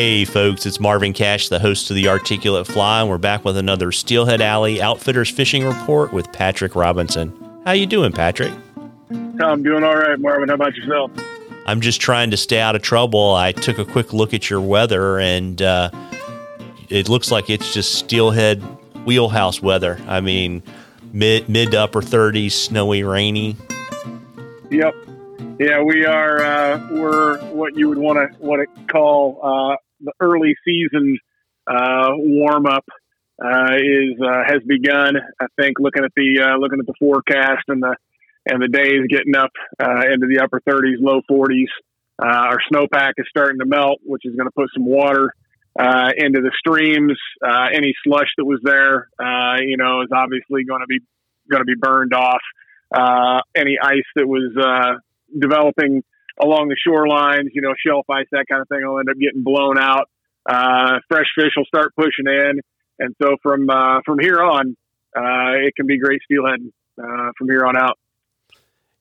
Hey folks, it's Marvin Cash, the host of the Articulate Fly, and we're back with another Steelhead Alley Outfitters Fishing Report with Patrick Robinson. How you doing, Patrick? I'm doing all right, Marvin. How about yourself? I'm just trying to stay out of trouble. I took a quick look at your weather, and uh, it looks like it's just steelhead wheelhouse weather. I mean, mid mid to upper 30s, snowy, rainy. Yep. Yeah, we are. Uh, we're what you would want to want to call uh, the early season uh, warm up uh, is uh, has begun. I think looking at the uh, looking at the forecast and the and the days getting up into the upper 30s, low 40s. our snowpack is starting to melt, which is going to put some water into the streams. any slush that was there, you know, is obviously going to be going to be burned off. any ice that was developing along the shorelines, you know, shelf ice, that kind of thing will end up getting blown out. Uh, fresh fish will start pushing in. And so from, uh, from here on, uh, it can be great steelhead, uh, from here on out.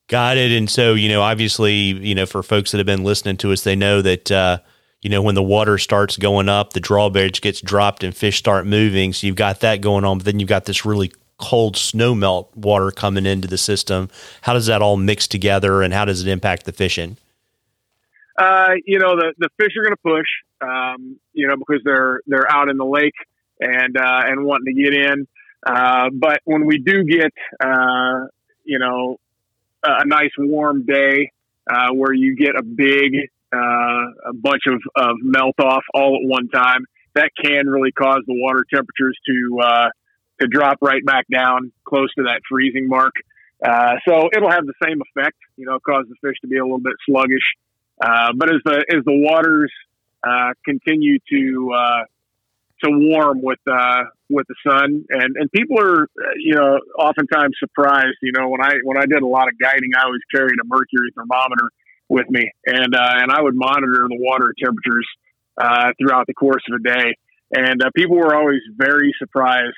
Got it. And so, you know, obviously, you know, for folks that have been listening to us, they know that, uh, you know, when the water starts going up, the drawbridge gets dropped and fish start moving. So you've got that going on, but then you've got this really cold snow melt water coming into the system. How does that all mix together, and how does it impact the fishing? Uh, you know, the, the fish are going to push, um, you know, because they're they're out in the lake and uh, and wanting to get in. Uh, but when we do get, uh, you know, a nice warm day uh, where you get a big uh, a bunch of, of melt off all at one time, that can really cause the water temperatures to to drop right back down close to that freezing mark. Uh, so it'll have the same effect, you know, cause the fish to be a little bit sluggish. Uh, but as the as the waters uh, continue to uh, to warm with uh, with the sun, and and people are you know oftentimes surprised. You know, when I when I did a lot of guiding, I always carried a mercury thermometer with me, and uh, and I would monitor the water temperatures uh throughout the course of a day. And people were always very surprised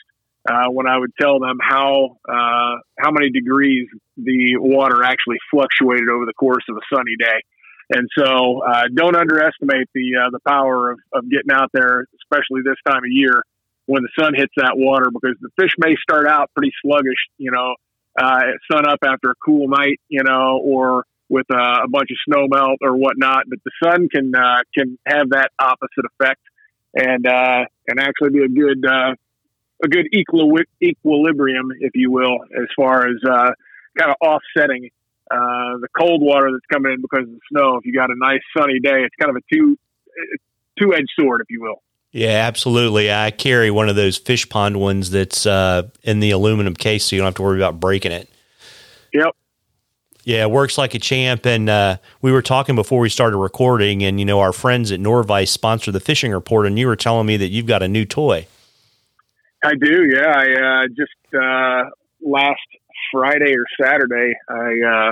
uh, when I would tell them how uh, how many degrees the water actually fluctuated over the course of a sunny day. And so, uh, don't underestimate the uh, the power of, of getting out there, especially this time of year when the sun hits that water, because the fish may start out pretty sluggish, you know, uh, at sun up after a cool night, you know, or with a bunch of snow melt or whatnot. But the sun can can have that opposite effect, and and actually be a good a good equili- equilibrium, if you will, as far as uh, kind of offsetting uh, the cold water that's coming in because of the snow. If you got a nice sunny day, it's kind of a two two edged sword, if you will. Yeah, absolutely. I carry one of those fish pond ones that's uh, in the aluminum case, so you don't have to worry about breaking it. Yep. Yeah, it works like a champ. And uh, we were talking before we started recording, and you know our friends at Norvise sponsor the fishing report, and you were telling me that you've got a new toy. I do. Yeah, I uh, just uh, last Friday or Saturday, I uh,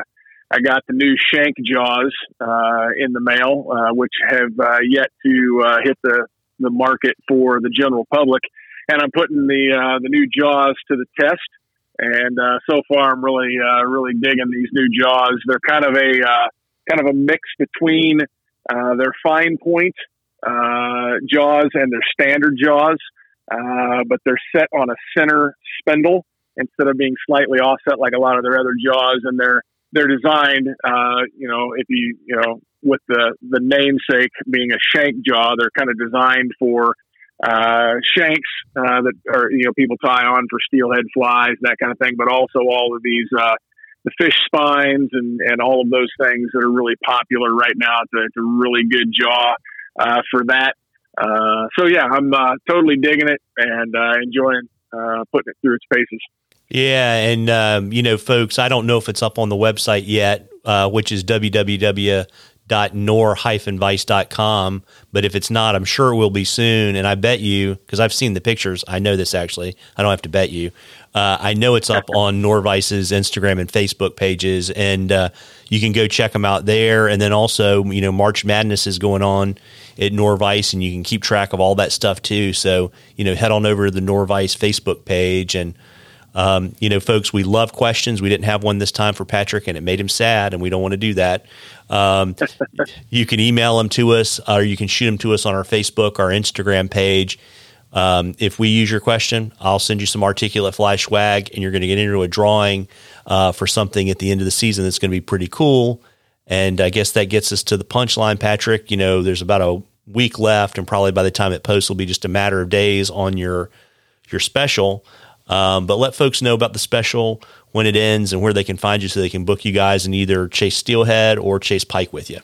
I got the new Shank Jaws uh, in the mail, uh, which have uh, yet to uh, hit the the market for the general public. And I'm putting the uh, the new Jaws to the test. And uh, so far, I'm really uh, really digging these new Jaws. They're kind of a uh, kind of a mix between uh, their fine point uh, Jaws and their standard Jaws. Uh, but they're set on a center spindle instead of being slightly offset like a lot of their other jaws. And they're they're designed, uh, you know, if you you know, with the the namesake being a shank jaw, they're kind of designed for uh, shanks uh, that are you know people tie on for steelhead flies, that kind of thing. But also all of these. Uh, the fish spines and, and all of those things that are really popular right now. It's a, it's a really good jaw uh, for that. Uh, so yeah, I'm uh, totally digging it and uh, enjoying uh, putting it through its paces. Yeah, and um, you know, folks, I don't know if it's up on the website yet, uh, which is www.nor-vice.com. But if it's not, I'm sure it will be soon. And I bet you, because I've seen the pictures, I know this actually. I don't have to bet you. Uh, I know it's up on Norvise's Instagram and Facebook pages, and uh, you can go check them out there. And then also, you know, March Madness is going on at Norvise, and you can keep track of all that stuff too. So, you know, head on over to the Norvice Facebook page and Um, you know, folks, we love questions. We didn't have one this time for Patrick, and it made him sad, and we don't want to do that. Um, you can email them to us, or you can shoot them to us on our Facebook, our Instagram page. Um, if we use your question, I'll send you some articulate fly swag, and you're going to get into a drawing uh, for something at the end of the season that's going to be pretty cool. And I guess that gets us to the punchline, Patrick. You know, there's about a week left, and probably by the time it posts, will be just a matter of days on your your special. Um, but let folks know about the special when it ends and where they can find you so they can book you guys and either chase steelhead or chase pike with you.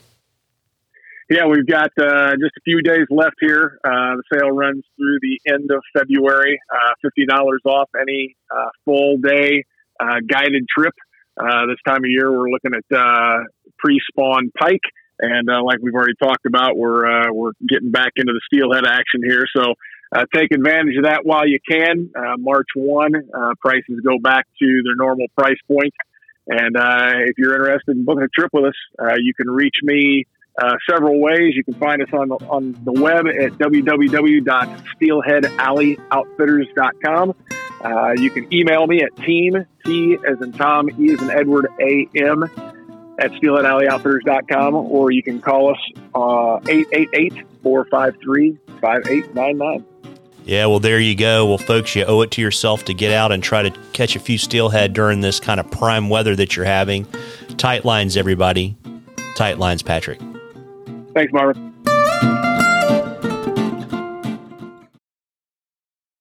Yeah, we've got uh, just a few days left here. Uh, the sale runs through the end of February. Uh, Fifty dollars off any uh, full day uh, guided trip. Uh, this time of year, we're looking at pre-spawn pike, and like we've already talked about, we're we're getting back into the steelhead action here. So uh, take advantage of that while you can. Uh, March 1, uh, prices go back to their normal price point. And uh, if you're interested in booking a trip with us, uh, you can reach me uh, several ways. You can find us on the, on the web at www.steelheadalleyoutfitters.com. you can email me at team, T as in Tom, E as in Edward, A M, at steelheadalleyoutfitters.com, or you can call us 888 453 5899. Yeah, well, there you go. Well, folks, you owe it to yourself to get out and try to catch a few steelhead during this kind of prime weather that you're having. Tight lines, everybody. Tight lines, Patrick. Thanks, Marvin.